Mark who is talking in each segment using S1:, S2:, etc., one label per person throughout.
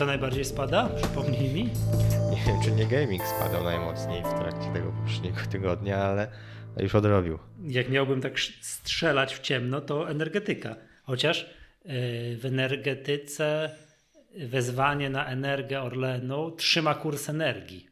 S1: co najbardziej spada? Przypomnij mi.
S2: Nie wiem, czy nie gaming spadał najmocniej w trakcie tego poprzedniego tygodnia, ale już odrobił.
S1: Jak miałbym tak strzelać w ciemno, to energetyka. Chociaż yy, w energetyce wezwanie na energię Orlenu trzyma kurs energii.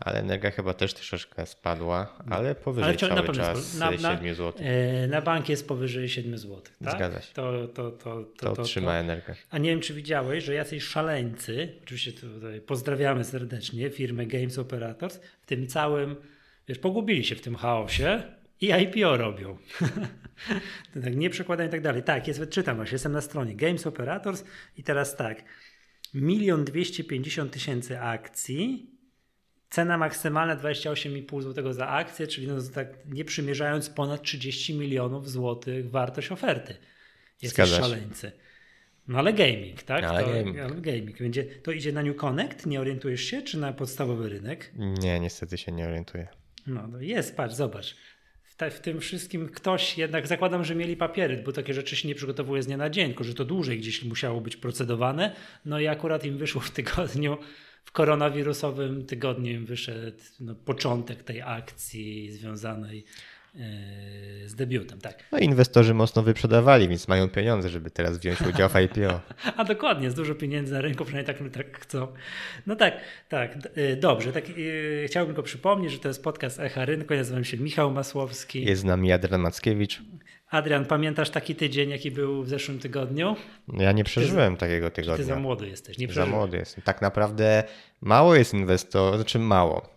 S2: Ale energia chyba też troszeczkę spadła, ale powyżej ale cały na czas na, na, 7 zł.
S1: Na bank jest powyżej 7 zł. Tak?
S2: Zgadza się.
S1: To, to, to,
S2: to, to trzyma energię.
S1: A nie wiem, czy widziałeś, że jacyś szaleńcy, oczywiście tutaj pozdrawiamy serdecznie firmę Games Operators, w tym całym, wiesz, pogubili się w tym chaosie i IPO robią. tak, nie przekładają i tak dalej. Tak, jest, czytam właśnie, jestem na stronie Games Operators i teraz tak, milion dwieście pięćdziesiąt tysięcy akcji Cena maksymalna 28,5 zł za akcję, czyli no tak nie przymierzając ponad 30 milionów złotych wartość oferty. Jest szaleńcy. No ale gaming, tak?
S2: Ale to, gaming.
S1: Ale gaming. Będzie, to idzie na New Connect? Nie orientujesz się? Czy na podstawowy rynek?
S2: Nie, niestety się nie orientuję.
S1: No, no jest, patrz, zobacz. W, te, w, tym wszystkim ktoś jednak, zakładam, że mieli papiery, bo takie rzeczy się nie przygotowuje z dnia na dzień, tylko że to dłużej gdzieś musiało być procedowane. No i akurat im wyszło w tygodniu w koronawirusowym tygodniu wyszedł no, początek tej akcji związanej e, z debiutem, tak.
S2: No inwestorzy mocno wyprzedawali, więc mają pieniądze, żeby teraz wziąć udział w IPO.
S1: A dokładnie, jest dużo pieniędzy na rynku, przynajmniej tak, tak chcą. No tak, tak, e, dobrze. Tak, e, chciałbym tylko przypomnieć, że to jest podcast Echa Rynku. Ja nazywam się Michał Masłowski.
S2: Jest z nami Adrian Mackiewicz.
S1: Adrian, pamiętasz taki tydzień, jaki był w zeszłym tygodniu?
S2: Ja nie przeżyłem ty, takiego tygodnia.
S1: Ty za młody jesteś, nie
S2: Za młody jestem. Tak naprawdę mało jest inwestorów, znaczy mało.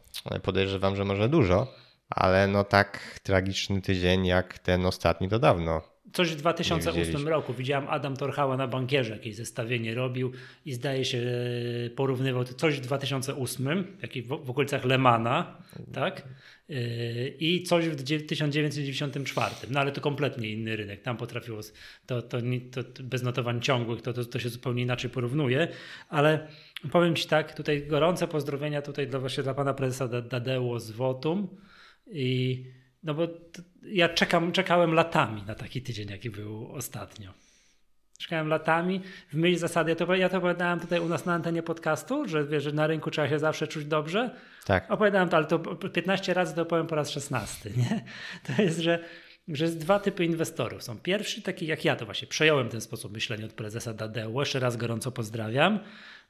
S2: Podejrzewam, że może dużo, ale no tak tragiczny tydzień jak ten ostatni to dawno.
S1: Coś w 2008 roku. Widziałem Adam Torchała na bankierze, jakieś zestawienie robił i zdaje się porównywał to coś w 2008, w, w okolicach Lemana, tak? Yy, i coś w 1994. No ale to kompletnie inny rynek. Tam potrafiło, to, to, to bez notowań ciągłych, to, to, to się zupełnie inaczej porównuje. Ale powiem Ci tak, tutaj gorące pozdrowienia tutaj dla, właśnie dla pana prezesa Dadeo z Votum. I no bo ja czekam, czekałem latami na taki tydzień, jaki był ostatnio. Czekałem latami. W myśl zasady, ja to, ja to opowiadałem tutaj u nas na antenie podcastu, że, wiesz, że na rynku trzeba się zawsze czuć dobrze.
S2: Tak.
S1: Opowiadałem to, ale to 15 razy to powiem po raz 16. Nie? To jest, że, że jest dwa typy inwestorów. Są pierwszy, taki jak ja, to właśnie przejąłem ten sposób myślenia od prezesa Dadeo. Jeszcze raz gorąco pozdrawiam.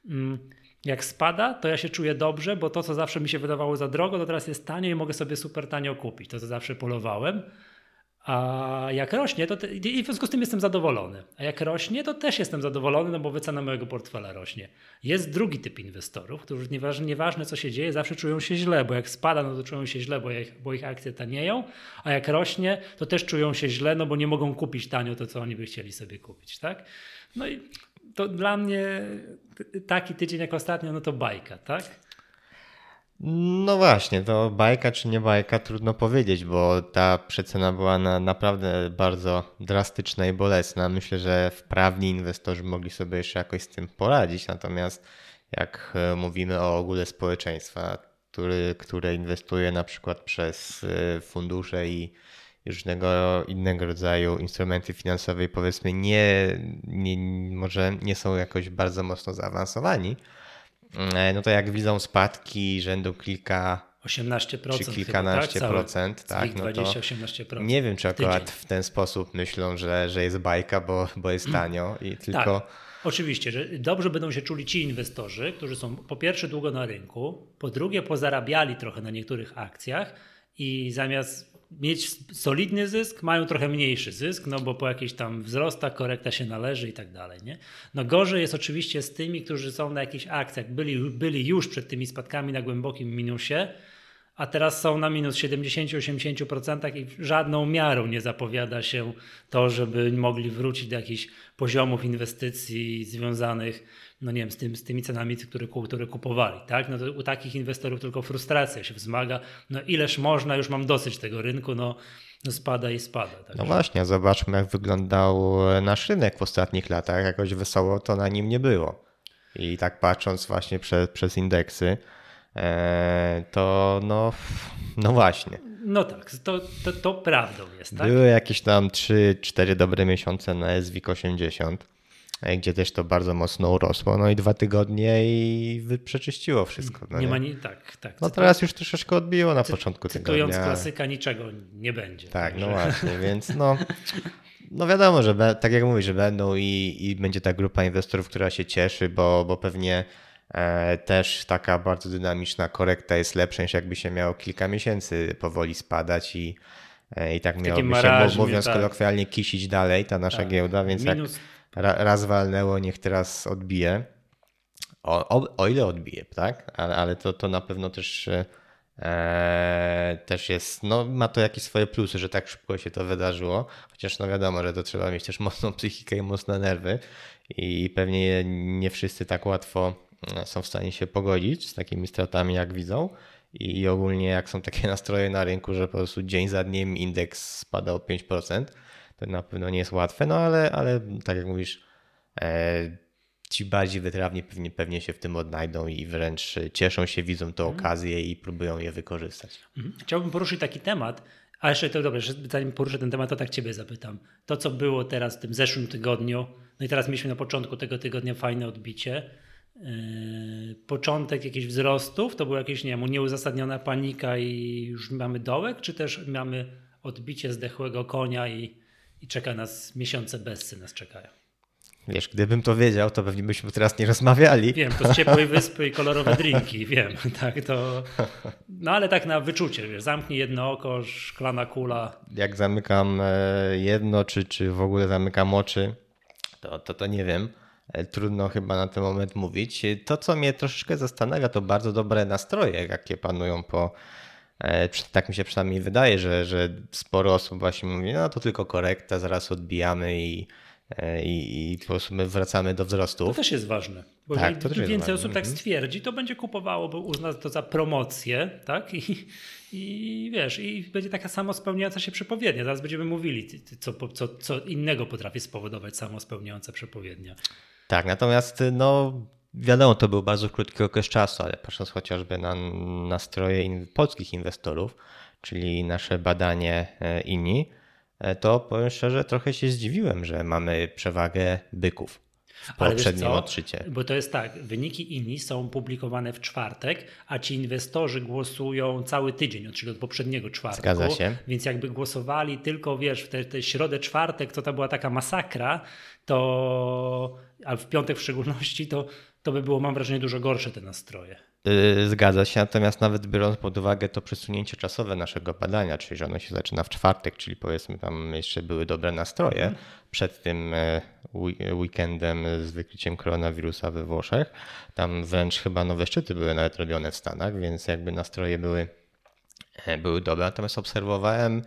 S1: Mm, jak spada, to ja się czuję dobrze, bo to, co zawsze mi się wydawało za drogo, to teraz jest tanio i mogę sobie super tanio kupić. To, co zawsze polowałem. A jak rośnie, to te, i w związku z tym jestem zadowolony. A jak rośnie, to też jestem zadowolony, no bo wycena mojego portfela rośnie. Jest drugi typ inwestorów, którzy nieważne, nieważne co się dzieje, zawsze czują się źle, bo jak spada, no to czują się źle, bo ich, bo ich akcje tanieją, a jak rośnie, to też czują się źle, no bo nie mogą kupić tanio to, co oni by chcieli sobie kupić, tak? No i to dla mnie taki tydzień jak ostatnio, no to bajka, tak?
S2: No właśnie, to bajka czy nie bajka, trudno powiedzieć, bo ta przecena była na, naprawdę bardzo drastyczna i bolesna. Myślę, że wprawni inwestorzy mogli sobie jeszcze jakoś z tym poradzić, natomiast jak e, mówimy o ogóle społeczeństwa, który, które inwestuje na przykład przez e, fundusze i różnego innego rodzaju instrumenty finansowe, powiedzmy nie, nie, może nie są jakoś bardzo mocno zaawansowani, no to jak widzą spadki rzędu kilka
S1: 18%
S2: czy kilkanaście
S1: chyba,
S2: tak? procent, tak, no
S1: 20, 18%.
S2: Nie wiem, czy akurat w ten sposób myślą, że, że jest bajka, bo, bo jest tanio i tak, tylko. Tak.
S1: Oczywiście, że dobrze będą się czuli ci inwestorzy, którzy są po pierwsze długo na rynku, po drugie pozarabiali trochę na niektórych akcjach i zamiast mieć solidny zysk, mają trochę mniejszy zysk, no bo po jakichś tam wzrostach korekta się należy i tak dalej. Nie? No gorzej jest oczywiście z tymi, którzy są na jakichś akcjach, byli, byli już przed tymi spadkami na głębokim minusie, a teraz są na minus 70-80% i żadną miarą nie zapowiada się to, żeby mogli wrócić do jakichś poziomów inwestycji związanych no nie wiem, z, tym, z tymi cenami, które, które kupowali. Tak? No to u takich inwestorów tylko frustracja się wzmaga. No ileż można, już mam dosyć tego rynku, no, no spada i spada.
S2: Także. No właśnie, zobaczmy jak wyglądał nasz rynek w ostatnich latach. Jakoś wesoło to na nim nie było. I tak patrząc właśnie przez, przez indeksy, e, to no, no właśnie.
S1: No tak, to, to, to prawdą jest. Tak?
S2: Były jakieś tam 3-4 dobre miesiące na SWIG 80 gdzie też to bardzo mocno urosło. No i dwa tygodnie i przeczyściło wszystko.
S1: No nie, nie, ma ni tak, tak.
S2: No teraz już troszeczkę odbiło na początku
S1: tygodnia. Cytując klasyka, niczego nie będzie.
S2: Tak, także. no właśnie, więc no. No wiadomo, że tak jak mówisz, że będą i, i będzie ta grupa inwestorów, która się cieszy, bo, bo pewnie e, też taka bardzo dynamiczna korekta jest lepsza niż jakby się miało kilka miesięcy powoli spadać i, e, i tak miałoby marażmie, się, mówiąc tak. kolokwialnie, kisić dalej ta nasza tak. giełda, więc Minus... jak ra, raz walnęło, niech teraz odbije. O, o, o ile odbije, tak? Ale, ale to, to na pewno też e, też jest, no ma to jakieś swoje plusy, że tak szybko się to wydarzyło, chociaż no wiadomo, że to trzeba mieć też mocną psychikę i mocne nerwy i pewnie nie wszyscy tak łatwo e, są w stanie się pogodzić z takimi stratami jak widzą i ogólnie jak są takie nastroje na rynku, że po prostu dzień za dniem indeks spada o 5%, to na pewno nie jest łatwe, no ale, ale tak jak mówisz, e, ci bardziej wytrawni pewnie, pewnie się w tym odnajdą i wręcz cieszą się, widzą tę mhm. okazję i próbują je wykorzystać.
S1: Mhm. Chciałbym poruszyć taki temat, a jeszcze to dobrze, zanim poruszę ten temat, to tak Ciebie zapytam. To, co było teraz w tym zeszłym tygodniu, no i teraz mieliśmy na początku tego tygodnia fajne odbicie. Yy, początek jakichś wzrostów, to była jakaś, nie wiem, nieuzasadniona panika i już mamy dołek, czy też mamy odbicie zdechłego konia i, i czeka nas miesiące bezsy nas czekają?
S2: Wiesz, gdybym to wiedział, to pewnie byśmy teraz nie rozmawiali.
S1: Wiem, to z ciepłej wyspy i kolorowe drinki, wiem, tak to. No ale tak na wyczucie, wiesz, zamknij jedno oko, szklana kula.
S2: Jak zamykam e, jedno, czy, czy w ogóle zamykam oczy, to, to, to nie wiem. E, trudno chyba na ten moment mówić. To, co mnie troszeczkę zastanawia, to bardzo dobre nastroje, jakie panują po. E, tak mi się przynajmniej wydaje, że, że sporo osób właśnie mówi, no to tylko korekta, zaraz odbijamy i E, i, i po prostu my wracamy do wzrostu.
S1: To też jest ważne. Bo tak, to więcej ważne. osób tak mhm. stwierdzi, to będzie kupowało, bo uzna to za promocję, tak? I, I wiesz, i będzie taka samo spełniająca się przepowiednia. Zaraz będziemy mówili, co, co, co innego potrafi spowodować samo spełniająca przepowiednia.
S2: Tak, natomiast no wiadomo, to był bardzo krótki okres czasu, ale patrząc chociażby na nastroje in, polskich inwestorów, czyli nasze badanie e, INI, E, to powiem szczerze, trochę się zdziwiłem, że mamy przewagę byków w poprzednim odczycie.
S1: Bo to jest tak, wyniki INI są publikowane w czwartek, a ci inwestorzy głosują cały tydzień, czyli od poprzedniego czwartku.
S2: Zgadza się.
S1: Więc jakby głosowali tylko, wiesz, w tę środę, czwartek, to to była taka masakra, to, a w piątek w szczególności, to, to by było, mam wrażenie, dużo gorsze te nastroje.
S2: Y, zgadza się, natomiast nawet biorąc pod uwagę to przesunięcie czasowe naszego badania, czyli że ono się zaczyna w czwartek, czyli powiedzmy tam jeszcze były dobre nastroje przed tym e, weekendem z wykryciem koronawirusa we Włoszech. Tam wręcz chyba nowe szczyty były nawet robione w Stanach, więc jakby nastroje były, e, były dobre. Natomiast obserwowałem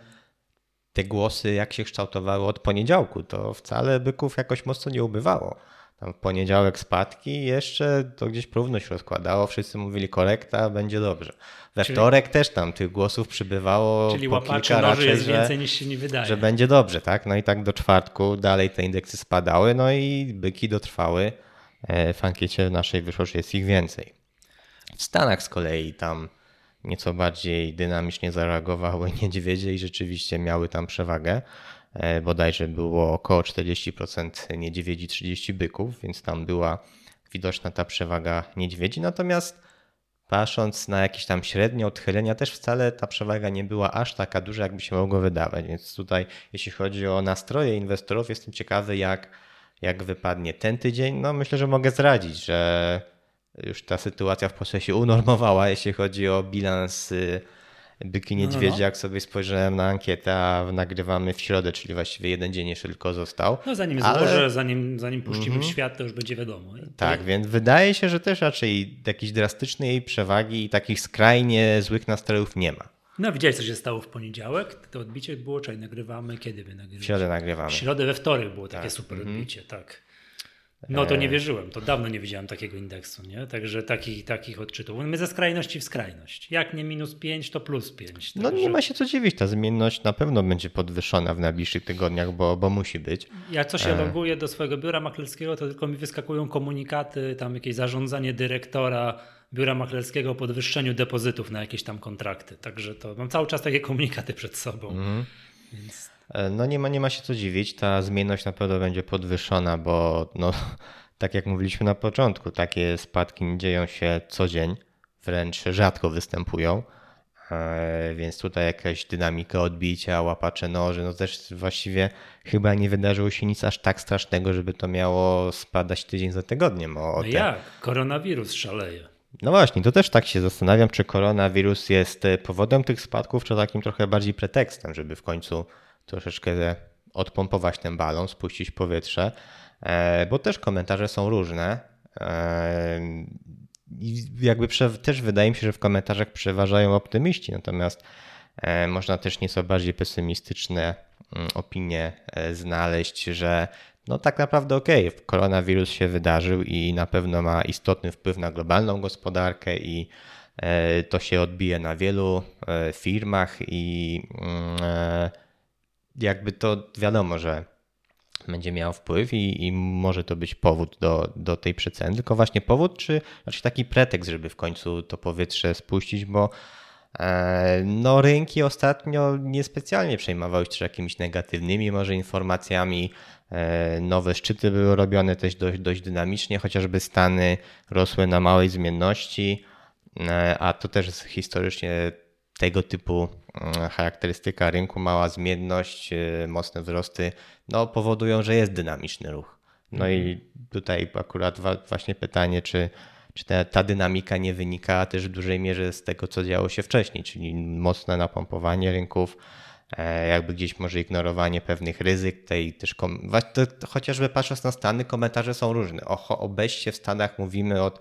S2: te głosy, jak się kształtowały od poniedziałku. To wcale byków jakoś mocno nie ubywało tam w poniedziałek spadki jeszcze to gdzieś porówno się rozkładało, wszyscy mówili korekta, będzie dobrze. We czyli, wtorek też tam tych głosów przybywało
S1: czyli po kilka raczej, jest że, więcej niż się nie wydaje.
S2: Że będzie dobrze, tak? No i tak do czwartku dalej te indeksy spadały, no i byki dotrwały. E, w ankiecie naszej wyszło, że jest ich więcej. W Stanach z kolei tam nieco bardziej dynamicznie zareagowały niedźwiedzie i rzeczywiście miały tam przewagę. E, bodajże było około 40% niedźwiedzi, 30 byków, więc tam była widoczna ta przewaga niedźwiedzi. Natomiast patrząc na jakieś tam średnie odchylenia, też wcale ta przewaga nie była aż taka duża, jakby się mogło wydawać. Więc tutaj, jeśli chodzi o nastroje inwestorów, jestem ciekawy, jak, jak wypadnie ten tydzień. No myślę, że mogę zdradzić, że już ta sytuacja w Polsce się unormowała, jeśli chodzi o bilans y, Byki Niedźwiedzie, no, no. jak sobie spojrzałem na ankietę, a nagrywamy w środę, czyli właściwie jeden dzień jeszcze tylko został.
S1: No zanim ale... złożę, zanim, zanim puścimy mm -hmm. świat, to już będzie wiadomo.
S2: Tak, to... więc wydaje się, że też raczej jakiejś drastycznej przewagi i takich skrajnie złych nastrojów nie ma.
S1: No widziałeś, co się stało w poniedziałek? To odbicie było, czyli nagrywamy, kiedy my nagrywamy?
S2: W środę nagrywamy. W
S1: środę we wtorek było takie tak. super mm -hmm. odbicie, tak. No to nie e. wierzyłem, to dawno nie widziałem takiego indeksu, nie? Także takich, takich odczytów. My ze skrajności w skrajność. Jak nie minus 5, to plus 5.
S2: No nie ma się co dziwić, ta zmienność na pewno będzie podwyższona w najbliższych tygodniach, bo, bo musi być.
S1: Jak co się e... loguję do swojego biura maklerskiego, to tylko mi wyskakują komunikaty, tam jakieś zarządzanie dyrektora biura maklerskiego o podwyższeniu depozytów na jakieś tam kontrakty. Także to mam cały czas takie komunikaty przed sobą. Mm.
S2: Więc... E, no nie ma, nie ma się co dziwić, ta zmienność na pewno będzie podwyższona, bo no, tak jak mówiliśmy na początku, takie spadki dzieją się co dzień, wręcz rzadko występują. E, więc tutaj jakaś dynamika odbicia, łapacze noży, no też właściwie chyba nie wydarzyło się nic aż tak strasznego, żeby to miało spadać tydzień za tygodniem. O,
S1: no jak? Koronawirus szaleje.
S2: No właśnie, to też tak się zastanawiam, czy koronawirus jest powodem tych spadków, czy takim trochę bardziej pretekstem, żeby w końcu troszeczkę odpompować ten balon, spuścić powietrze, e, bo też komentarze są różne. I jakby też wydaje mi się, że w komentarzach przeważają optymiści, natomiast e, można też nieco bardziej pesymistyczne mm, opinie e, znaleźć, że no tak naprawdę okej, okay, koronawirus się wydarzył i na pewno ma istotny wpływ na globalną gospodarkę i e, to się odbije na wielu firmach i mm, jakby to wiadomo, że będzie miał wpływ i, i, może to być powód do, do tej przeceny, tylko właśnie powód, czy znaczy taki pretekst, żeby w końcu to powietrze spuścić, bo e, no rynki ostatnio niespecjalnie przejmowały się jakimiś negatywnymi może informacjami. E, nowe szczyty były robione też dość, dość dynamicznie, chociażby Stany rosły na małej zmienności, e, a to też historycznie tego typu mm, charakterystyka rynku, mała zmienność, y, mocne wzrosty, no, powodują, że jest dynamiczny ruch. No i mhm. tutaj akurat właśnie pytanie, czy, czy ta, ta, dynamika nie wynika też w dużej mierze z tego, co działo się wcześniej, czyli mocne napompowanie rynków, e, jakby gdzieś może ignorowanie pewnych ryzyk, tej też, chociażby patrząc na Stany, komentarze są różne. O, o beście w Stanach mówimy od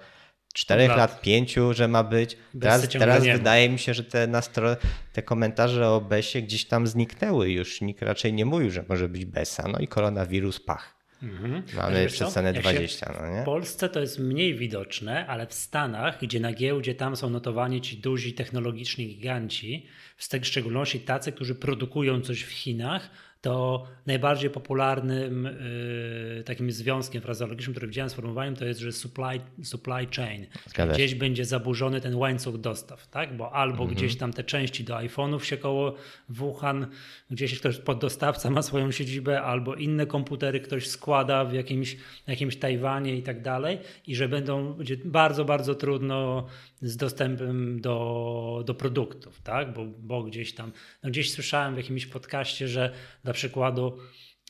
S2: czterech lat. lat, pięciu, że ma być. Teraz, teraz wydaje mi się, że te, nastro... te komentarze o Besie gdzieś tam zniknęły już. Nikt raczej nie mówił, że może być Besa. No i koronawirus pach. Mhm. Mamy przecenę 20. No nie?
S1: W Polsce to jest mniej widoczne, ale w Stanach, gdzie na giełdzie tam są notowani ci duzi technologiczni giganci, w szczególności tacy, którzy produkują coś w Chinach, to najbardziej popularnym y, takim związkiem frazeologicznym, który widziałem sformułowaniem, to jest, że supply, supply chain. Zgadza gdzieś będzie zaburzony ten łańcuch dostaw, tak? Bo albo mhm. gdzieś tam te części do iPhone'ów się koło Wuhan, gdzieś ktoś poddostawca ma swoją siedzibę, albo inne komputery ktoś składa w jakimś, jakimś Tajwanie i tak dalej i że będą, będzie bardzo, bardzo trudno z dostępem do, do produktów, tak? Bo, bo gdzieś tam, no gdzieś słyszałem w jakimś podcaście, że przykładu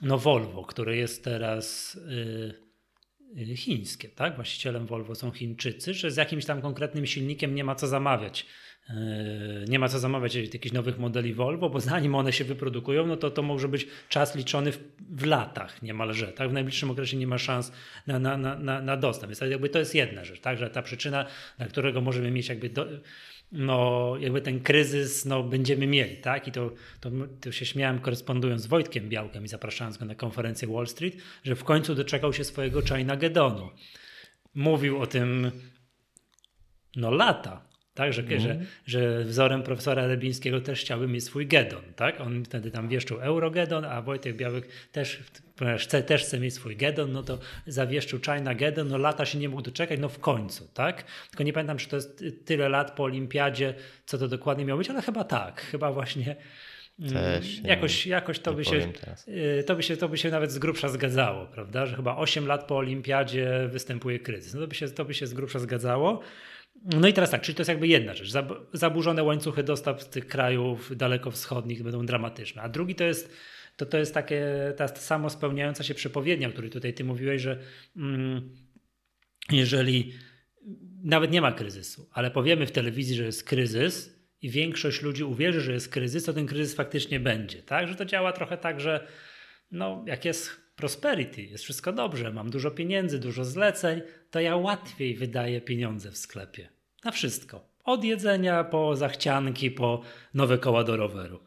S1: no Volvo, które jest teraz yy, chińskie, tak? Właścicielem Volvo są Chińczycy, że z jakimś tam konkretnym silnikiem nie ma co zamawiać. Yy, nie ma co zamawiać jakichś nowych modeli Volvo, bo zanim one się wyprodukują, no to to może być czas liczony w, w latach niemalże. Tak? W najbliższym okresie nie ma szans na, na, na, na dostęp. Więc jakby to jest jedna rzecz, tak? że ta przyczyna, dla którego możemy mieć jakby do, no, jakby ten kryzys no, będziemy mieli, tak? I to, to, to się śmiałem korespondując z Wojtkiem Białkiem i zapraszając go na konferencję Wall Street, że w końcu doczekał się swojego China Gedonu. Mówił o tym no lata, tak, że, mm. że, że wzorem profesora Rebińskiego też chciałby mieć swój Gedon. Tak? On wtedy tam wieszczył Eurogedon, a Wojtek Białek też, chce, też chce mieć swój Gedon, no to zawieszczył China Gedon, no lata się nie mógł doczekać, no w końcu. tak? Tylko nie pamiętam, czy to jest tyle lat po olimpiadzie, co to dokładnie miało być, ale chyba tak. Chyba właśnie mm, też, jakoś, jakoś to, by się, y, to, by się, to by się nawet z grubsza zgadzało, prawda? Że chyba 8 lat po olimpiadzie występuje kryzys. No to by się, to by się z grubsza zgadzało. No i teraz tak, czyli to jest jakby jedna rzecz. Zaburzone łańcuchy dostaw z tych krajów dalekowschodnich będą dramatyczne. A drugi to jest, to, to jest takie, ta samo spełniająca się przepowiednia, o której tutaj ty mówiłeś, że mm, jeżeli nawet nie ma kryzysu, ale powiemy w telewizji, że jest kryzys i większość ludzi uwierzy, że jest kryzys, to ten kryzys faktycznie będzie. Tak? Że to działa trochę tak, że no, jak jest prosperity, jest wszystko dobrze, mam dużo pieniędzy, dużo zleceń, to ja łatwiej wydaję pieniądze w sklepie. Na wszystko. Od jedzenia po zachcianki, po nowe koła do roweru.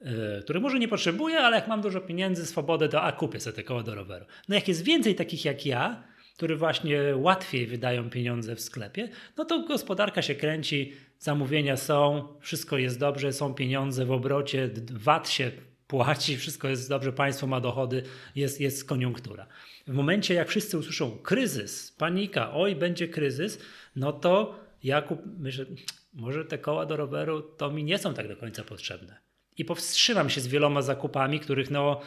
S1: Yy, który może nie potrzebuję, ale jak mam dużo pieniędzy, swobodę, to a kupię sobie te koła do roweru. No jak jest więcej takich jak ja, którzy właśnie łatwiej wydają pieniądze w sklepie, no to gospodarka się kręci, zamówienia są, wszystko jest dobrze, są pieniądze w obrocie, VAT się płaci, wszystko jest dobrze, państwo ma dochody, jest, jest koniunktura. W momencie, jak wszyscy usłyszą kryzys, panika, oj, będzie kryzys, no to Jakub, myślę, może te koła do roweru to mi nie są tak do końca potrzebne. i powstrzymam się z wieloma zakupami, których no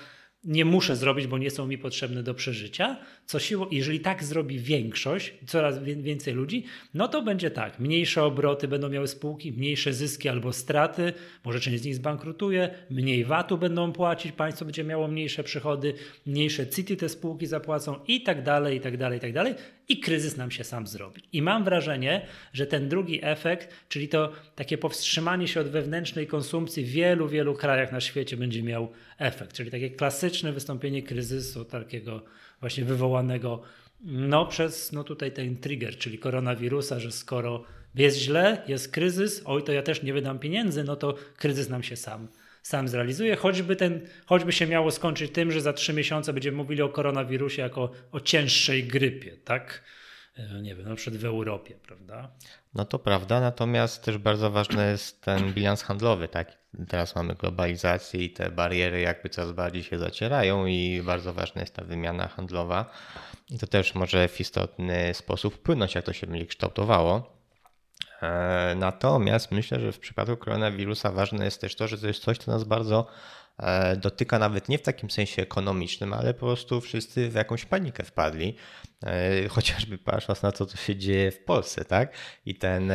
S1: nie muszę zrobić, bo nie są mi potrzebne do przeżycia. Co jeżeli tak zrobi większość, coraz więcej ludzi, no to będzie tak. Mniejsze obroty będą miały spółki, mniejsze zyski albo straty, może część z nich zbankrutuje, mniej VAT-u będą płacić, państwo będzie miało mniejsze przychody, mniejsze CIT te spółki zapłacą i tak dalej, i tak dalej, i tak dalej. I kryzys nam się sam zrobi. I mam wrażenie, że ten drugi efekt, czyli to takie powstrzymanie się od wewnętrznej konsumpcji w wielu, wielu krajach na świecie będzie miał efekt. Czyli takie klasyczne wystąpienie kryzysu, takiego właśnie wywołanego no, przez no, tutaj ten trigger, czyli koronawirusa, że skoro jest źle, jest kryzys, oj to ja też nie wydam pieniędzy, no to kryzys nam się sam, sam zrealizuje. Choćby, ten, choćby się miało skończyć tym, że za trzy miesiące będziemy mówili o koronawirusie jako o cięższej grypie, tak? E, nie wiem, na przykład w Europie, prawda?
S2: No to prawda, natomiast też bardzo ważny jest ten bilans handlowy, tak? Teraz mamy globalizację i te bariery jakby coraz bardziej się zacierają i bardzo ważna jest ta wymiana handlowa. I to też może w istotny sposób wpłynąć, jak to się będzie kształtowało. E, natomiast myślę, że w przypadku koronawirusa ważne jest też to, że to jest coś, co nas bardzo E, dotyka nawet nie w takim sensie ekonomicznym, ale po prostu wszyscy w jakąś panikę wpadli. E, chociażby patrząc na to, co się dzieje w Polsce, tak? I ten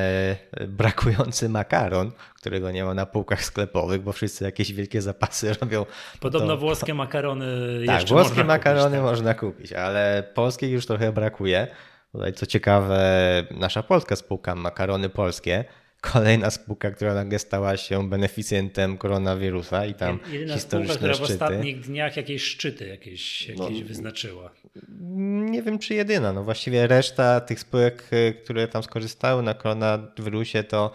S2: brakujący makaron, którego nie ma na półkach sklepowych, bo wszyscy jakieś wielkie zapasy robią.
S1: Podobno to... włoskie makarony
S2: tak, jeszcze włoskie można makarony kupić, tak. można kupić, ale polskich już trochę brakuje. Tutaj co ciekawe, nasza polska spółka Makarony Polskie kolejna spółka, która nagle stała się beneficjentem koronawirusa i tam Jedyna historyczne spółka, która
S1: w ostatnich dniach jakieś szczyty jakieś, jakieś no, wyznaczyła.
S2: Nie wiem, czy jedyna. No właściwie reszta tych spółek, y, które tam skorzystały na koronawirusie, to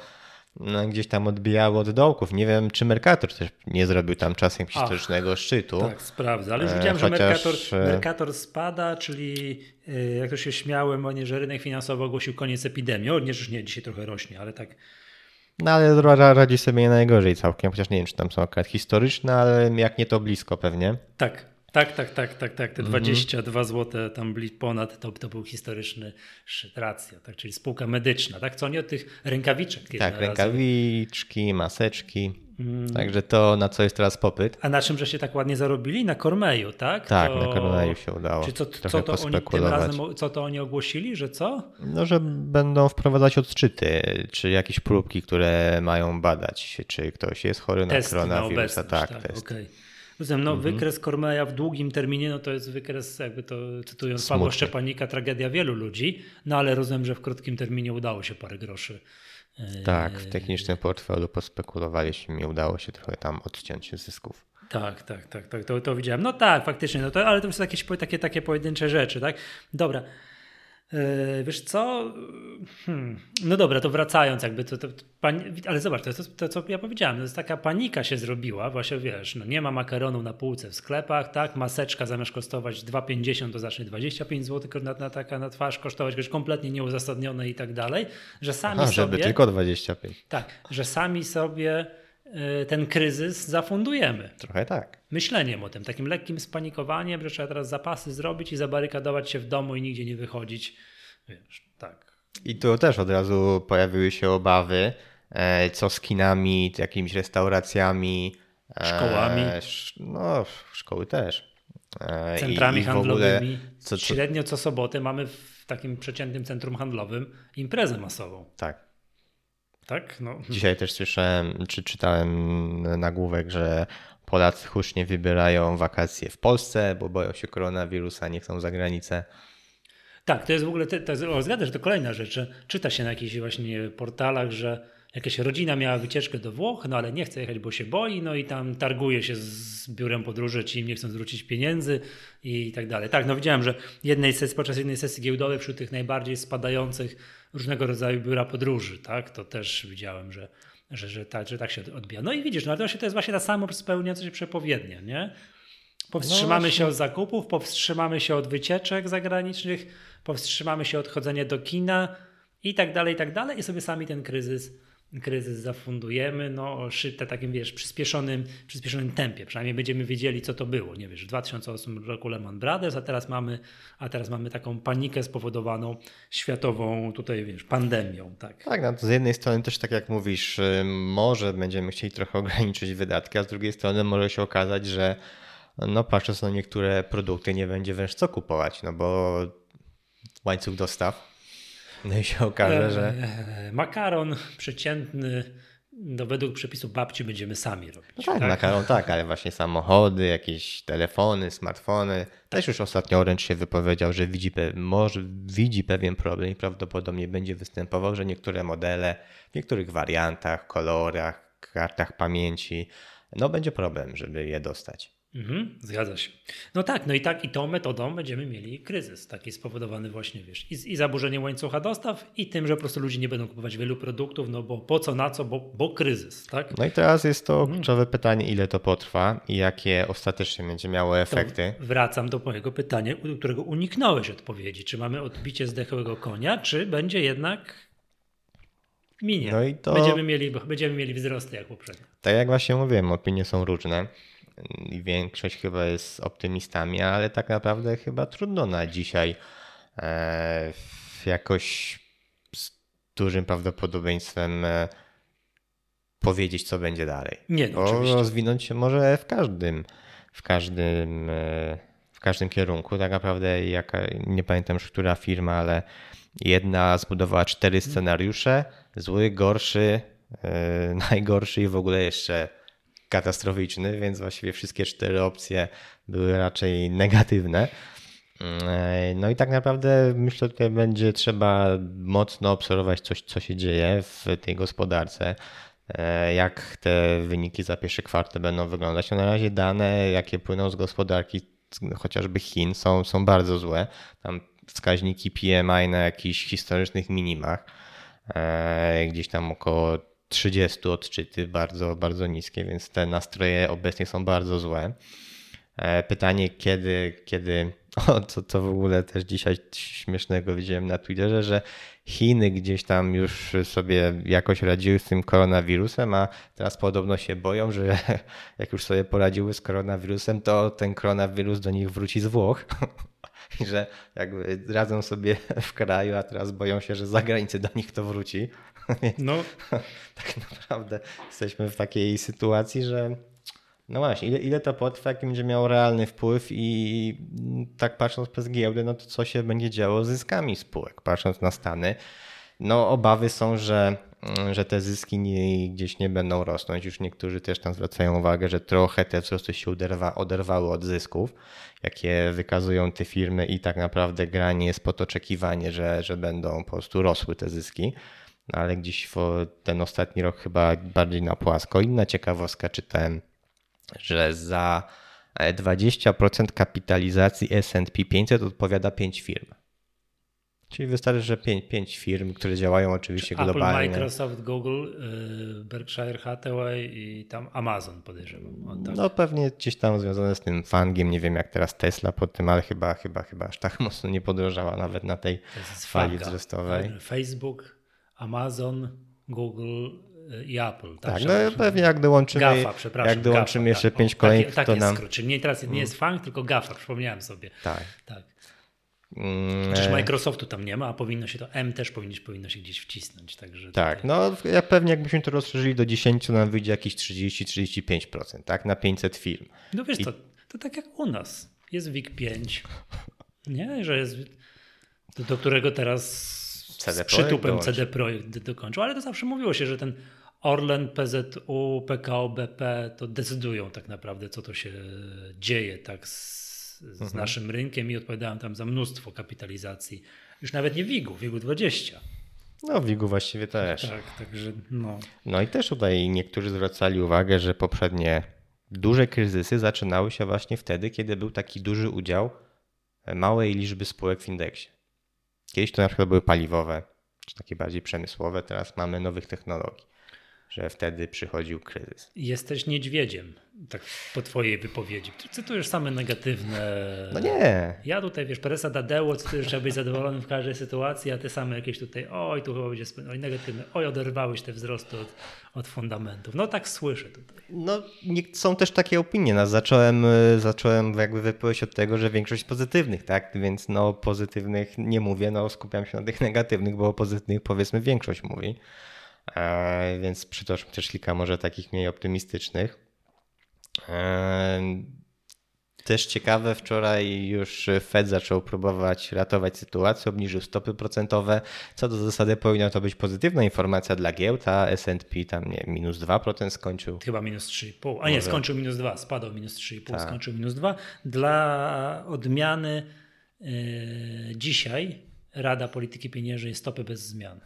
S2: no, gdzieś tam odbijało od dołków. Nie wiem, czy Mercator też nie zrobił tam czasem historycznego Ach, szczytu.
S1: Tak, sprawdzę, ale już e, widziałem, Chociaż... że Mercator, e, Mercator spada, czyli e, jak to się śmiałem, że rynek finansowy ogłosił koniec epidemii. O, nie, że nie, dzisiaj trochę rośnie, ale tak
S2: no ale radzi sobie nie najgorzej całkiem, chociaż nie wiem, czy tam są akurat historyczne, ale jak nie to blisko pewnie.
S1: Tak, tak, tak, tak, tak, tak. Te 22 mm. zł tam ponad to, to był historyczny szczyt, racja, tak, czyli spółka medyczna, tak? Co oni od tych rękawiczek.
S2: Tak, rękawiczki, maseczki. Mm. Także to, na co jest teraz popyt.
S1: A na czym, że się tak ładnie zarobili? Na Kormeju, tak?
S2: Tak, to... na Kormeju się udało. Czy
S1: co, co to oni tym razem, co to oni ogłosili, że co?
S2: No, że będą wprowadzać odczyty, czy jakieś próbki, które mają badać, czy ktoś jest chory na koronawirusa.
S1: Na tak, tak okay. Rozumiem, no mhm. wykres Kormeja w długim terminie, no to jest wykres, jakby to cytując Smutny. Pawła Szczepanika, tragedia wielu ludzi, no ale rozumiem, że w krótkim terminie udało się parę groszy
S2: tak, w technicznym portfelu pospekulowaliśmy, mi udało się trochę tam odciąć zysków.
S1: Tak, tak, tak, tak, to, to widziałem. No tak, faktycznie, no to, ale to są jakieś takie, takie pojedyncze rzeczy, tak? Dobra. Yy, wiesz co? Hmm. No dobra, to wracając jakby, to, to, to ale zobacz, to, to, to co ja powiedziałem, to jest taka panika się zrobiła, właśnie wiesz, no nie ma makaronu na półce w sklepach, tak, maseczka zamiast kosztować 2,50 to zacznie 25 zł na, na, taka na twarz kosztować, już kompletnie nieuzasadnione i tak dalej, że sami Aha, sobie...
S2: żeby tylko 25.
S1: Tak, że sami sobie ten kryzys zafundujemy.
S2: Trochę tak.
S1: Myśleniem o tym, takim lekkim spanikowaniem, że trzeba teraz zapasy zrobić i zabarykadować się w domu i nigdzie nie wychodzić. Wiesz, tak.
S2: I tu też od razu pojawiły się obawy, e, co z kinami, jakimiś restauracjami,
S1: e, szkołami.
S2: No, szkoły też.
S1: E, Centrami handlowymi. Co, co... Średnio co sobotę mamy w takim przeciętnym centrum handlowym imprezę masową.
S2: Tak.
S1: Tak? No.
S2: Dzisiaj też słyszałem, czy czytałem nagłówek, że Polacy hucznie wybierają wakacje w Polsce, bo boją się koronawirusa, nie chcą za granicę.
S1: Tak, to jest w ogóle, to, to, zgadzasz, to kolejna rzecz. Czyta się na jakichś właśnie portalach, że jakaś rodzina miała wycieczkę do Włoch, no ale nie chce jechać, bo się boi, no i tam targuje się z biurem podróży, ci im nie chcą zwrócić pieniędzy i tak dalej. Tak, no widziałem, że jednej sesji, podczas jednej sesji giełdowej wśród tych najbardziej spadających różnego rodzaju biura podróży, tak, to też widziałem, że, że, że, tak, że tak się odbija. No i widzisz, no ale to jest właśnie ta samo spełniająca się przepowiednia, nie? Powstrzymamy no się od zakupów, powstrzymamy się od wycieczek zagranicznych, powstrzymamy się od chodzenia do kina i tak dalej, i tak dalej i sobie sami ten kryzys kryzys zafundujemy, no szyte takim, wiesz, przyspieszonym, przyspieszonym tempie. Przynajmniej będziemy wiedzieli, co to było. Nie wiesz, w 2008 roku Lehman Brothers, a teraz mamy, a teraz mamy taką panikę spowodowaną światową tutaj, wiesz, pandemią. Tak,
S2: tak no to z jednej strony też tak jak mówisz, y, może będziemy chcieli trochę ograniczyć wydatki, a z drugiej strony może się okazać, że no patrząc na niektóre produkty nie będzie wręcz co kupować, no bo łańcuch dostaw no i się okaże, że.
S1: E, makaron przeciętny, no według przepisów babci będziemy sami robić. No
S2: tak, tak, makaron tak, ale właśnie samochody, jakieś telefony, smartfony. Też już ostatnio Orange się wypowiedział, że widzi, może widzi pewien problem i prawdopodobnie będzie występował, że niektóre modele w niektórych wariantach, kolorach, kartach pamięci, no będzie problem, żeby je dostać.
S1: Mhm, zgadza się. No tak, no i tak i tą metodą będziemy mieli kryzys, taki spowodowany właśnie, wiesz, i, i zaburzeniem łańcucha dostaw i tym, że po prostu ludzie nie będą kupować wielu produktów, no bo po co, na co, bo, bo kryzys, tak?
S2: No i teraz jest to mhm. kluczowe pytanie, ile to potrwa i jakie ostatecznie będzie miało efekty.
S1: To wracam do mojego pytania, którego uniknąłeś odpowiedzi. Czy mamy odbicie zdechłego konia, czy będzie jednak minie? No i to... będziemy, mieli, będziemy mieli wzrosty jak poprzednio.
S2: Tak jak właśnie mówiłem, opinie są różne i większość chyba jest optymistami, ale tak naprawdę chyba trudno na dzisiaj e, jakoś z dużym prawdopodobieństwem e, powiedzieć, co będzie dalej.
S1: Nie, no, Bo
S2: rozwinąć się może w każdym, w każdym, e, w każdym kierunku. Tak naprawdę, jaka, nie pamiętam już która firma, ale jedna zbudowała cztery scenariusze: zły, gorszy, najgorszy i w ogóle jeszcze katastroficzny, więc właściwie wszystkie cztery opcje były raczej negatywne. Mm, no i tak naprawdę myślę, że będzie trzeba mocno obserwować coś, co się dzieje w tej gospodarce, e, jak te wyniki za pierwszy kwartał będą wyglądać. No na razie dane, jakie płyną z gospodarki chociażby Chin są, są bardzo złe. Tam wskaźniki PMI na jakichś historycznych minimach, e, gdzieś tam około 30 odczyty, bardzo, bardzo niskie, więc te nastroje obecnie są bardzo złe. E, pytanie, kiedy, kiedy o, co, co w ogóle też dzisiaj śmiesznego widziałem na Twitterze, że Chiny gdzieś tam już sobie jakoś radziły z tym koronawirusem, a teraz podobno się boją, że jak już sobie poradziły z koronawirusem, to ten koronawirus do nich wróci z Włoch. I że jakby radzą sobie w kraju, a teraz boją się, że za granicę do nich to wróci. No. tak naprawdę jesteśmy w takiej sytuacji, że no właśnie, ile, ile to potrwa, jaki będzie miał realny wpływ i tak patrząc przez giełdę, no to co się będzie działo z zyskami spółek, patrząc na Stany. No obawy są, że, że te zyski nie, gdzieś nie będą rosnąć. Już niektórzy też tam zwracają uwagę, że trochę te wzrosty się oderwa, oderwały od zysków, jakie wykazują te firmy i tak naprawdę granie jest pod oczekiwanie, że, że będą po prostu rosły te zyski. No ale gdzieś ten ostatni rok chyba bardziej na płasko. Inna ciekawostka czytałem, że za 20% e, kapitalizacji S&P 500 odpowiada 5 firm. Czyli wystarczy, że 5, 5 firm, które działają oczywiście
S1: Apple,
S2: globalnie.
S1: Apple, Microsoft, Google, y, Berkshire Hathaway i tam Amazon podejrzewam.
S2: Tak. No pewnie gdzieś tam związane z tym fangiem, nie wiem jak teraz Tesla pod tym, ale chyba, chyba, chyba aż tak mocno nie podrożała nawet na tej fali wzrostowej.
S1: Facebook, Amazon, Google y, i Apple.
S2: Tak, tak no pewnie jak dołączymy, GAFA, przepraszam, jak dołączymy GAFA, jeszcze tak, pięć kolejnych,
S1: tak,
S2: to nam...
S1: Skrót, czyli nie, teraz nie jest mm. FANG, tylko GAFA, przypomniałem sobie.
S2: Tak. tak.
S1: Mm, Przecież e- Microsoftu tam nie ma, a powinno się to M też powinno, powinno się gdzieś wcisnąć. Także
S2: tak, tutaj... no ja pewnie jakbyśmy to rozszerzyli do 10, nam wyjdzie jakieś 30-35%, tak? Na 500 firm.
S1: No wiesz, I... to, to tak jak u nas. Jest WIG 5, nie? Że jest, do, którego teraz CD z przytupem CD Projekt dokończył, ale to zawsze mówiło się, że ten Orlen, PZU, PKO, BP to decydują tak naprawdę, co to się dzieje tak z, z mhm. naszym rynkiem i odpowiadają tam za mnóstwo kapitalizacji. Już nawet nie WIG-u, WIG-u 20.
S2: No, WIG-u właściwie też.
S1: Tak, także no.
S2: No i też tutaj niektórzy zwracali uwagę, że poprzednie duże kryzysy zaczynały się właśnie wtedy, kiedy był taki duży udział małej liczby spółek w indeksie. Kiedyś to na przykład były paliwowe, czy takie bardziej przemysłowe, teraz mamy nowych technologii. Że wtedy przychodził kryzys.
S1: Jesteś niedźwiedziem, tak po twojej wypowiedzi. Cytujesz same negatywne.
S2: No nie.
S1: Ja tutaj, wiesz, Peresa Dadeło, cytujesz, trzeba być zadowolonym w każdej sytuacji, a ty same jakieś tutaj, oj, tu chyba będzie oj, negatywne, oj, oderwałeś te wzrosty od, od fundamentów. No tak słyszę tutaj.
S2: No są też takie opinie. No, zacząłem, y, zacząłem jakby wypowiedź od tego, że większość pozytywnych, tak? Więc no pozytywnych nie mówię, no skupiam się na tych negatywnych, bo o pozytywnych powiedzmy większość mówi. E, więc przytoczmy też kilka może takich mniej optymistycznych. E, też ciekawe, wczoraj już Fed zaczął próbować ratować sytuację, obniżył stopy procentowe. Co do zasady powinna to być pozytywna informacja dla giełd, a S&P tam nie minus 2% skończył.
S1: Chyba minus 3,5. A nie, skończył minus 2, spadł minus 3,5, tak. skończył minus 2. Dla odmiany yy, dzisiaj Rada Polityki Pieniężnej stopy bez zmian.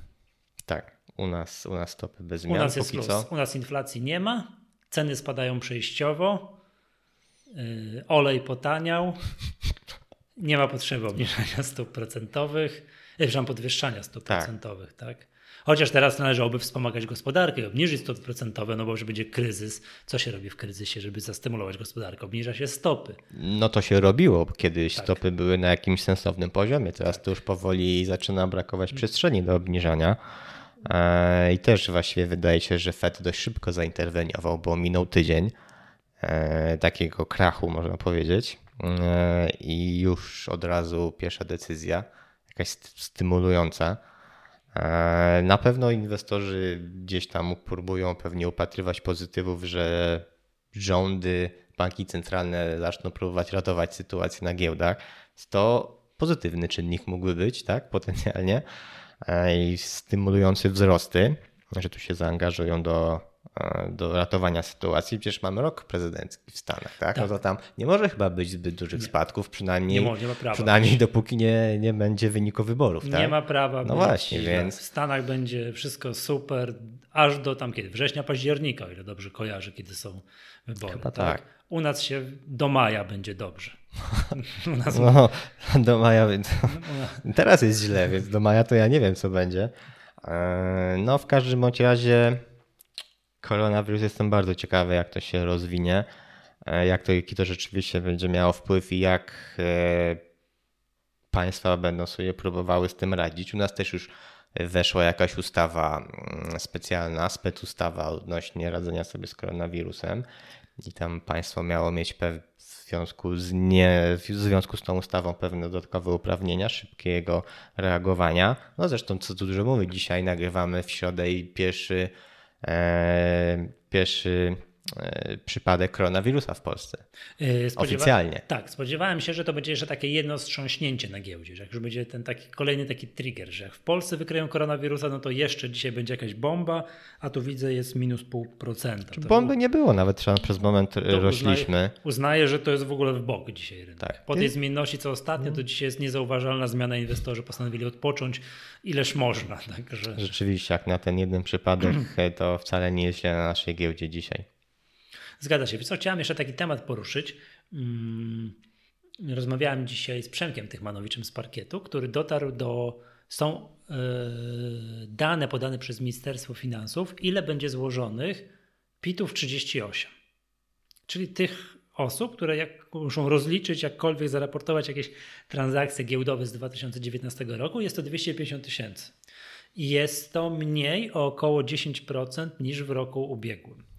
S2: Tak. U nas, u nas stopy bez zmian.
S1: U nas jest plus. Co. U nas inflacji nie ma, ceny spadają przejściowo, yy, olej potaniał, nie ma potrzeby obniżania stóp procentowych, yy, przepraszam, podwyższania stóp tak. procentowych, tak? Chociaż teraz należałoby wspomagać gospodarkę obniżyć stopy procentowe, no bo już będzie kryzys. Co się robi w kryzysie, żeby zastymulować gospodarkę? Obniża się stopy.
S2: No to się robiło, kiedyś tak. stopy były na jakimś sensownym poziomie. Teraz to już powoli zaczyna brakować przestrzeni do obniżania. E, I też właściwie wydaje się, że Fed dość szybko zainterweniował, bo minął tydzień e, takiego krachu, można powiedzieć. E, I już od razu pierwsza decyzja, jakaś stymulująca. Na pewno inwestorzy gdzieś tam próbują pewnie upatrywać pozytywów, że rządy, banki centralne zaczną próbować ratować sytuację na giełdach. To pozytywny czynnik mógłby być, tak, potencjalnie. E, i stymulujący wzrosty, że tu się zaangażują do, e, do ratowania sytuacji. Przecież mamy rok prezydencki w Stanach, tak? tak. No to tam nie może chyba być zbyt dużych nie. spadków, przynajmniej, nie, nie ma prawa przynajmniej dopóki nie, nie będzie wyniku wyborów. Tak?
S1: Nie ma prawa.
S2: No właśnie, więc.
S1: W Stanach będzie wszystko super, aż do tam kiedy? Września, października, o ile dobrze kojarzę, kiedy są wybory. Chyba tak. tak. U nas się do maja będzie dobrze.
S2: Nas... No, do maja. Więc... Teraz jest źle, więc do maja to ja nie wiem, co będzie. E, no, w każdym razie koronawirus jestem bardzo ciekawy, jak to się rozwinie, e, jak to, jaki to rzeczywiście będzie miało wpływ i jak e, państwa będą sobie próbowały z tym radzić. U nas też już weszła jakaś ustawa mm, specjalna, specustawa odnośnie radzenia sobie z koronawirusem i tam państwo miało mieć w związku z, nie, w związku z tą ustawą pewne dodatkowe uprawnienia, szybkiego reagowania. No zresztą co tu dużo mówić, dzisiaj nagrywamy w środę i pierwszy, e, pierwszy przypadek koronawirusa w Polsce. E, Spodziewa Oficjalnie.
S1: Tak, spodziewałem się, że to będzie jeszcze takie jedno wstrząśnięcie na giełdzie, że jak już będzie ten taki kolejny taki trigger, że jak w Polsce wykryją koronawirusa, no to jeszcze dzisiaj będzie jakaś bomba, a tu widzę jest minus pół procenta.
S2: Bomby nie było nawet, przez moment rośliśmy. Uznaję,
S1: uznaję, że to jest w ogóle w bok dzisiaj rynek. Tak. Po tej zmienności co ostatnio, to dzisiaj jest niezauważalna zmiana. Inwestorzy postanowili odpocząć ileż można. Także...
S2: Rzeczywiście, jak na ten jeden przypadek, to wcale nie jest źle na naszej giełdzie dzisiaj.
S1: Zgadza się. Co, chciałem jeszcze taki temat poruszyć. Mm, rozmawiałem dzisiaj z Przemkiem Tychmanowiczem z parkietu, który dotarł do. Są yy, dane podane przez Ministerstwo Finansów, ile będzie złożonych PIT-ów 38. Czyli tych osób, które jak, muszą rozliczyć, jakkolwiek zaraportować jakieś transakcje giełdowe z 2019 roku, jest to 250 tysięcy. Jest to mniej o około 10% niż w roku ubiegłym.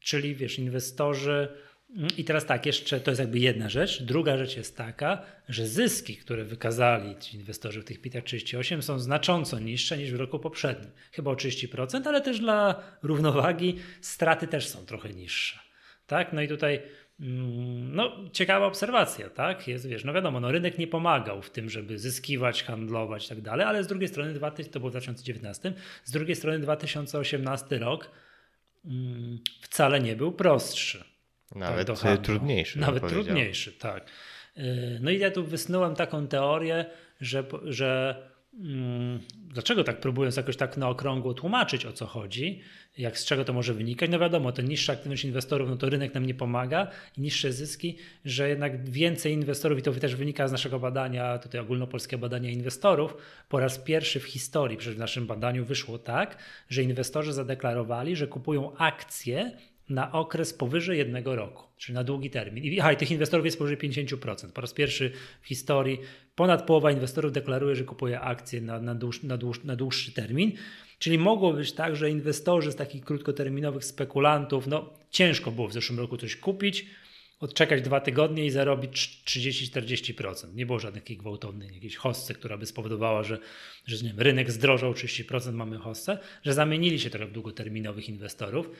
S1: Czyli wiesz, inwestorzy. Mm, I teraz tak, jeszcze to jest jakby jedna rzecz. Druga rzecz jest taka, że zyski, które wykazali ci inwestorzy w tych PIT 38 są znacząco niższe niż w roku poprzednim. Chyba o 30%, ale też dla równowagi straty też są trochę niższe. Tak? No i tutaj mm, no, ciekawa obserwacja, tak? Jest, wiesz, no wiadomo, no, rynek nie pomagał w tym, żeby zyskiwać, handlować i tak dalej, ale z drugiej strony, to było w 2019, z drugiej strony 2018 rok wcale nie był prostszy.
S2: Nawet tak, trudniejszy.
S1: Nawet trudniejszy, tak. Y, no i ja tu wysnułem taką teorię, że, że mm, dlaczego tak próbując jakoś tak na okrągło tłumaczyć o co chodzi, jak z czego to może wynikać, no wiadomo, to niższa aktywność inwestorów, no to rynek nam nie pomaga i niższe zyski, że jednak więcej inwestorów, i to też wynika z naszego badania, tutaj ogólnopolskiego badania inwestorów, po raz pierwszy w historii, przecież w naszym badaniu wyszło tak, że inwestorzy zadeklarowali, że kupują akcje na okres powyżej jednego roku, czyli na długi termin. I, aha, i tych inwestorów jest powyżej 50%. Po raz pierwszy w historii ponad połowa inwestorów deklaruje, że kupuje akcje na, na, dłuż, na, dłuż, na dłuższy termin. Czyli mogło być tak, że inwestorzy z takich krótkoterminowych spekulantów, no ciężko było w zeszłym roku coś kupić, odczekać dwa tygodnie i zarobić 30-40%. Nie było żadnych takich gwałtownych, jakiejś hossy, która by spowodowała, że, że nie wiem, rynek zdrożał 30%, mamy hossę, że zamienili się trochę w długoterminowych inwestorów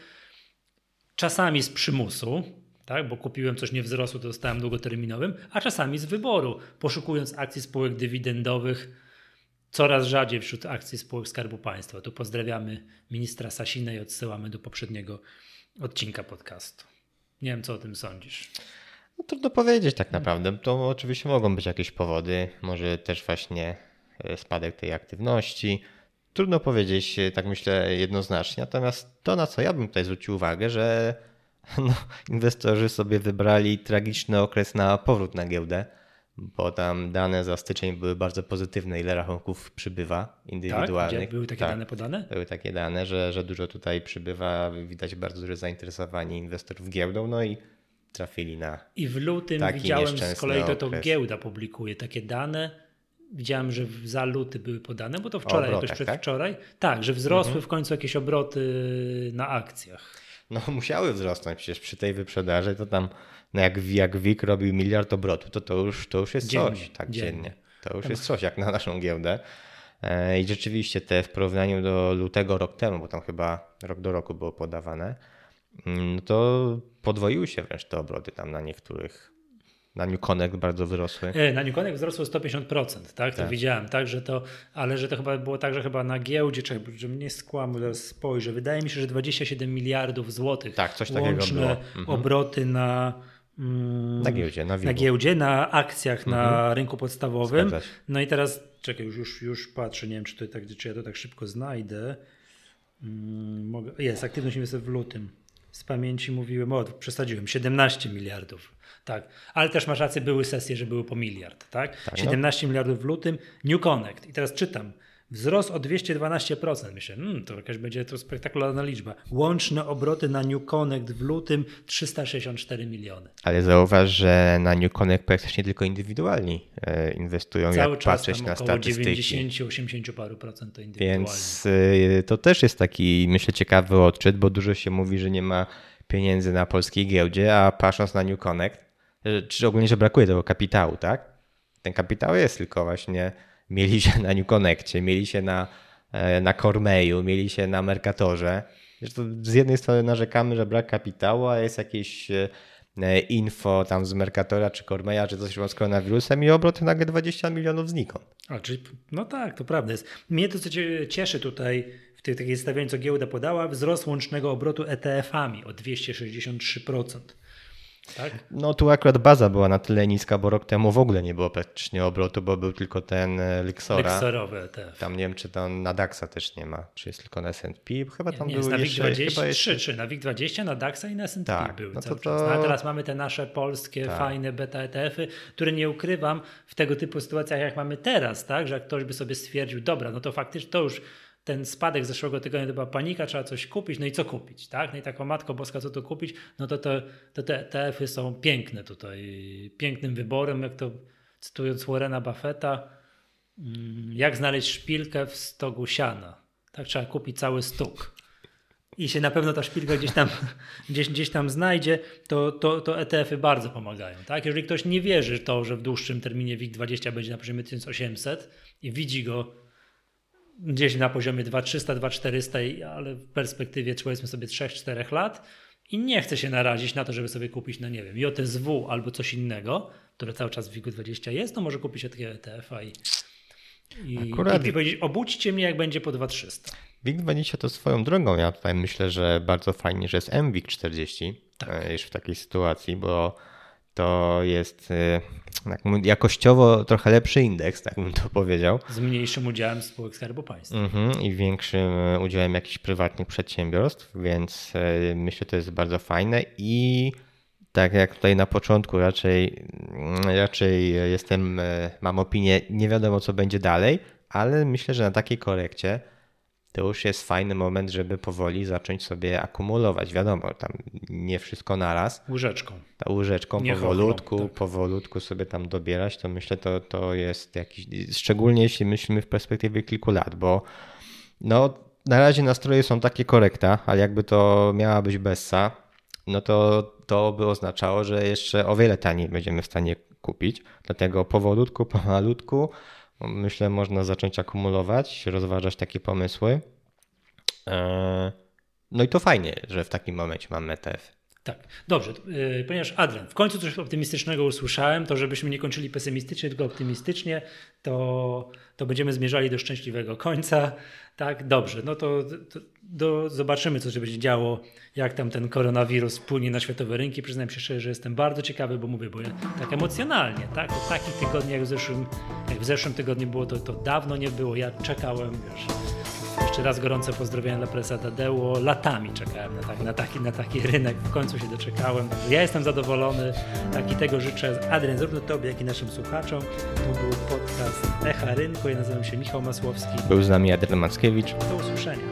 S1: czasami z przymusu, tak, bo kupiłem coś nie wzrosło, to dostałem długoterminowym, a czasami z wyboru, poszukując akcji spółek dywidendowych coraz rzadziej wśród akcji spółek Skarbu Państwa. Tu pozdrawiamy ministra Sasinę i odsyłamy do poprzedniego odcinka podcastu. Nie wiem, co o tym sądzisz.
S2: No, trudno powiedzieć tak naprawdę. To oczywiście mogą być jakieś powody, może też właśnie e, spadek tej aktywności Trudno powiedzieć, e, tak myślę, jednoznacznie. Natomiast to, na co ja bym tutaj zwrócił uwagę, że no, inwestorzy sobie wybrali tragiczny okres na powrót na giełdę, bo tam dane za styczeń były bardzo pozytywne, ile rachunków przybywa indywidualnych. Tak?
S1: Były takie tak, dane podane?
S2: Były takie dane, że, że dużo tutaj przybywa, widać bardzo duże zainteresowanie inwestorów giełdą, no i trafili na.
S1: I w lutym widziałem z kolei to, to giełda publikuje takie dane widziałem, że za luty były podane, bo to wczoraj, obrotach, jakoś przedwczoraj. Tak? tak, że wzrosły mhm. w końcu jakieś obroty na akcjach.
S2: No musiały wzrosnąć, przecież przy tej wyprzedaży to tam no jak, jak WIG robił miliard obrotu, to to już, to już jest dziennie, coś, tak dziennie. dziennie. To już jest coś jak na naszą giełdę. E, I rzeczywiście te w porównaniu do lutego rok temu, bo tam chyba rok do roku było podawane, mm, no to podwoiły się wręcz te obroty tam na niektórych na New Connect bardzo wyrosły.
S1: E, na New Connect wzrosło 150%, tak? To tak. widziałem, tak, że to, ale że to chyba było tak, że chyba na giełdzie, czy że mnie teraz spojrzę, wydaje mi się, że 27 miliardów złotych
S2: tak, coś takiego łączne było.
S1: Mhm. obroty na
S2: mm, na giełdzie, na,
S1: na giełdzie, na akcjach mhm. na rynku podstawowym. No i teraz, czekaj, już, już, już patrzę, nie wiem, czy, to tak, czy ja to tak szybko znajdę. Mm, mogę, jest, aktywność inwestorów w lutym. Z pamięci mówiłem, o, przesadziłem, 17 miliardów tak, ale też masz rację, były sesje, że były po miliard, tak? tak 17 no. miliardów w lutym, New Connect. I teraz czytam. Wzrost o 212%. Myślę, hmm, to jakaś będzie to spektakularna liczba. Łączne obroty na New Connect w lutym 364 miliony.
S2: Ale zauważ, że na New Connect praktycznie tylko indywidualni e, inwestują, Cały jak czas patrzeć na statystyki.
S1: 90-80 paru procent to indywidualni.
S2: Więc e, to też jest taki, myślę, ciekawy odczyt, bo dużo się mówi, że nie ma pieniędzy na polskiej giełdzie, a patrząc na New Connect, czy ogólnie, że brakuje tego kapitału, tak? Ten kapitał jest tylko właśnie, mieli się na New Connectie, mieli się na, e, na Cormeju, mieli się na Mercatorze. Z jednej strony narzekamy, że brak kapitału, a jest jakieś e, info tam z Mercatora czy Cormeja, czy coś z koronawirusem i obroty nagle 20 milionów znikąd.
S1: A, czyli, no tak, to prawda jest. Mnie to co cieszy tutaj w tej takiej zestawieniu, co giełda podała, wzrost łącznego obrotu ETF-ami o 263%. Tak?
S2: No tu akurat baza była na tyle niska, bo rok temu w ogóle nie było praktycznie obrotu, bo był tylko ten e, Lixora.
S1: Lixorowy ETF.
S2: Tam nie wiem, czy tam na DAXa też nie ma, czy jest tylko na S&P. Chyba tam nie, były
S1: na
S2: jeszcze,
S1: WIG 23, czy na WIG20, na DAXa i na S&P tak, były no to, czas. No, a teraz mamy te nasze polskie, tak. fajne beta ETF-y, które nie ukrywam w tego typu sytuacjach, jak mamy teraz, tak, że jak ktoś by sobie stwierdził, dobra, no to faktycznie to już ten spadek zeszłego tygodnia to była panika, trzeba coś kupić, no i co kupić, tak? No i tak, o Matko Boska, co tu kupić? No to, to, to te ETF-y są piękne tutaj, pięknym wyborem, jak to cytując Warrena Buffetta, mm, jak znaleźć szpilkę w stogu siana. Tak, trzeba kupić cały stóg. I się na pewno ta szpilka gdzieś tam, gdzieś, gdzieś tam znajdzie, to, to, to ETF-y bardzo pomagają. Tak? Jeżeli ktoś nie wierzy w to, że w dłuższym terminie WIG20 będzie na poziomie 1800 i widzi go gdzieś na poziomie 2300, 2400, ale w perspektywie powiedzmy sobie 3-4 lat i nie chce się narazić na to, żeby sobie kupić, no nie wiem, JSW albo coś innego, które cały czas w WIG20 jest, to może kupić takiego ETF-a i, i, Akurat... i powiedzieć, obudźcie mnie jak będzie po 2300.
S2: WIG20 to swoją drogą, ja tutaj myślę, że bardzo fajnie, że jest MWIG 40 tak. E, już w takiej sytuacji, bo to jest y, tak jakościowo trochę lepszy indeks, tak bym to powiedział.
S1: Z mniejszym udziałem spółek Skarbu Państwa.
S2: Mhm, I większym udziałem jakichś prywatnych przedsiębiorstw, więc y, myślę, że to jest bardzo fajne i tak jak tutaj na początku raczej, raczej jestem, mam opinię, nie wiadomo co będzie dalej, ale myślę, że na takiej korekcie to już jest fajny moment, żeby powoli zacząć sobie akumulować. Wiadomo, tam nie wszystko naraz.
S1: Łyżeczką.
S2: Ta łyżeczką nie powolutku, tak. powolutku sobie tam dobierać, to myślę, to, to jest jakiś, szczególnie jeśli myślimy w perspektywie kilku lat, bo no na razie nastroje są takie korekta, ale jakby to miała być bessa, no to to by oznaczało, że jeszcze o wiele taniej będziemy w stanie kupić. Dlatego powolutku, pomalutku myślę, można zacząć akumulować, rozważać takie pomysły. E, no i to fajnie, że w takim momencie mamy ETF.
S1: Tak, dobrze, yy, ponieważ Adrian, w końcu coś optymistycznego usłyszałem, to żebyśmy nie kończyli pesymistycznie, tylko optymistycznie, to, to będziemy zmierzali do szczęśliwego końca. Tak, dobrze, no to, to zobaczymy, co się będzie działo, jak tam ten koronawirus wpłynie na światowe rynki. Przyznam się szczerze, że jestem bardzo ciekawy, bo mówię, bo ja tak emocjonalnie, tak, o takich tygodniach jak w zeszłym, jak w zeszłym tygodniu było, to, to dawno nie było. Ja czekałem, wiesz, jeszcze raz gorące pozdrowienia dla prezesa Tadeuło. Latami czekałem na, tak, na, taki, na taki rynek. W końcu się doczekałem. Ja jestem zadowolony. Tak i tego życzę. Adrian, zarówno Tobie, jak i naszym słuchaczom. To był podcast Echa Rynku. Ja nazywam się Michał Masłowski.
S2: Był z nami Adrian Mackiewicz.
S1: Do usłyszenia.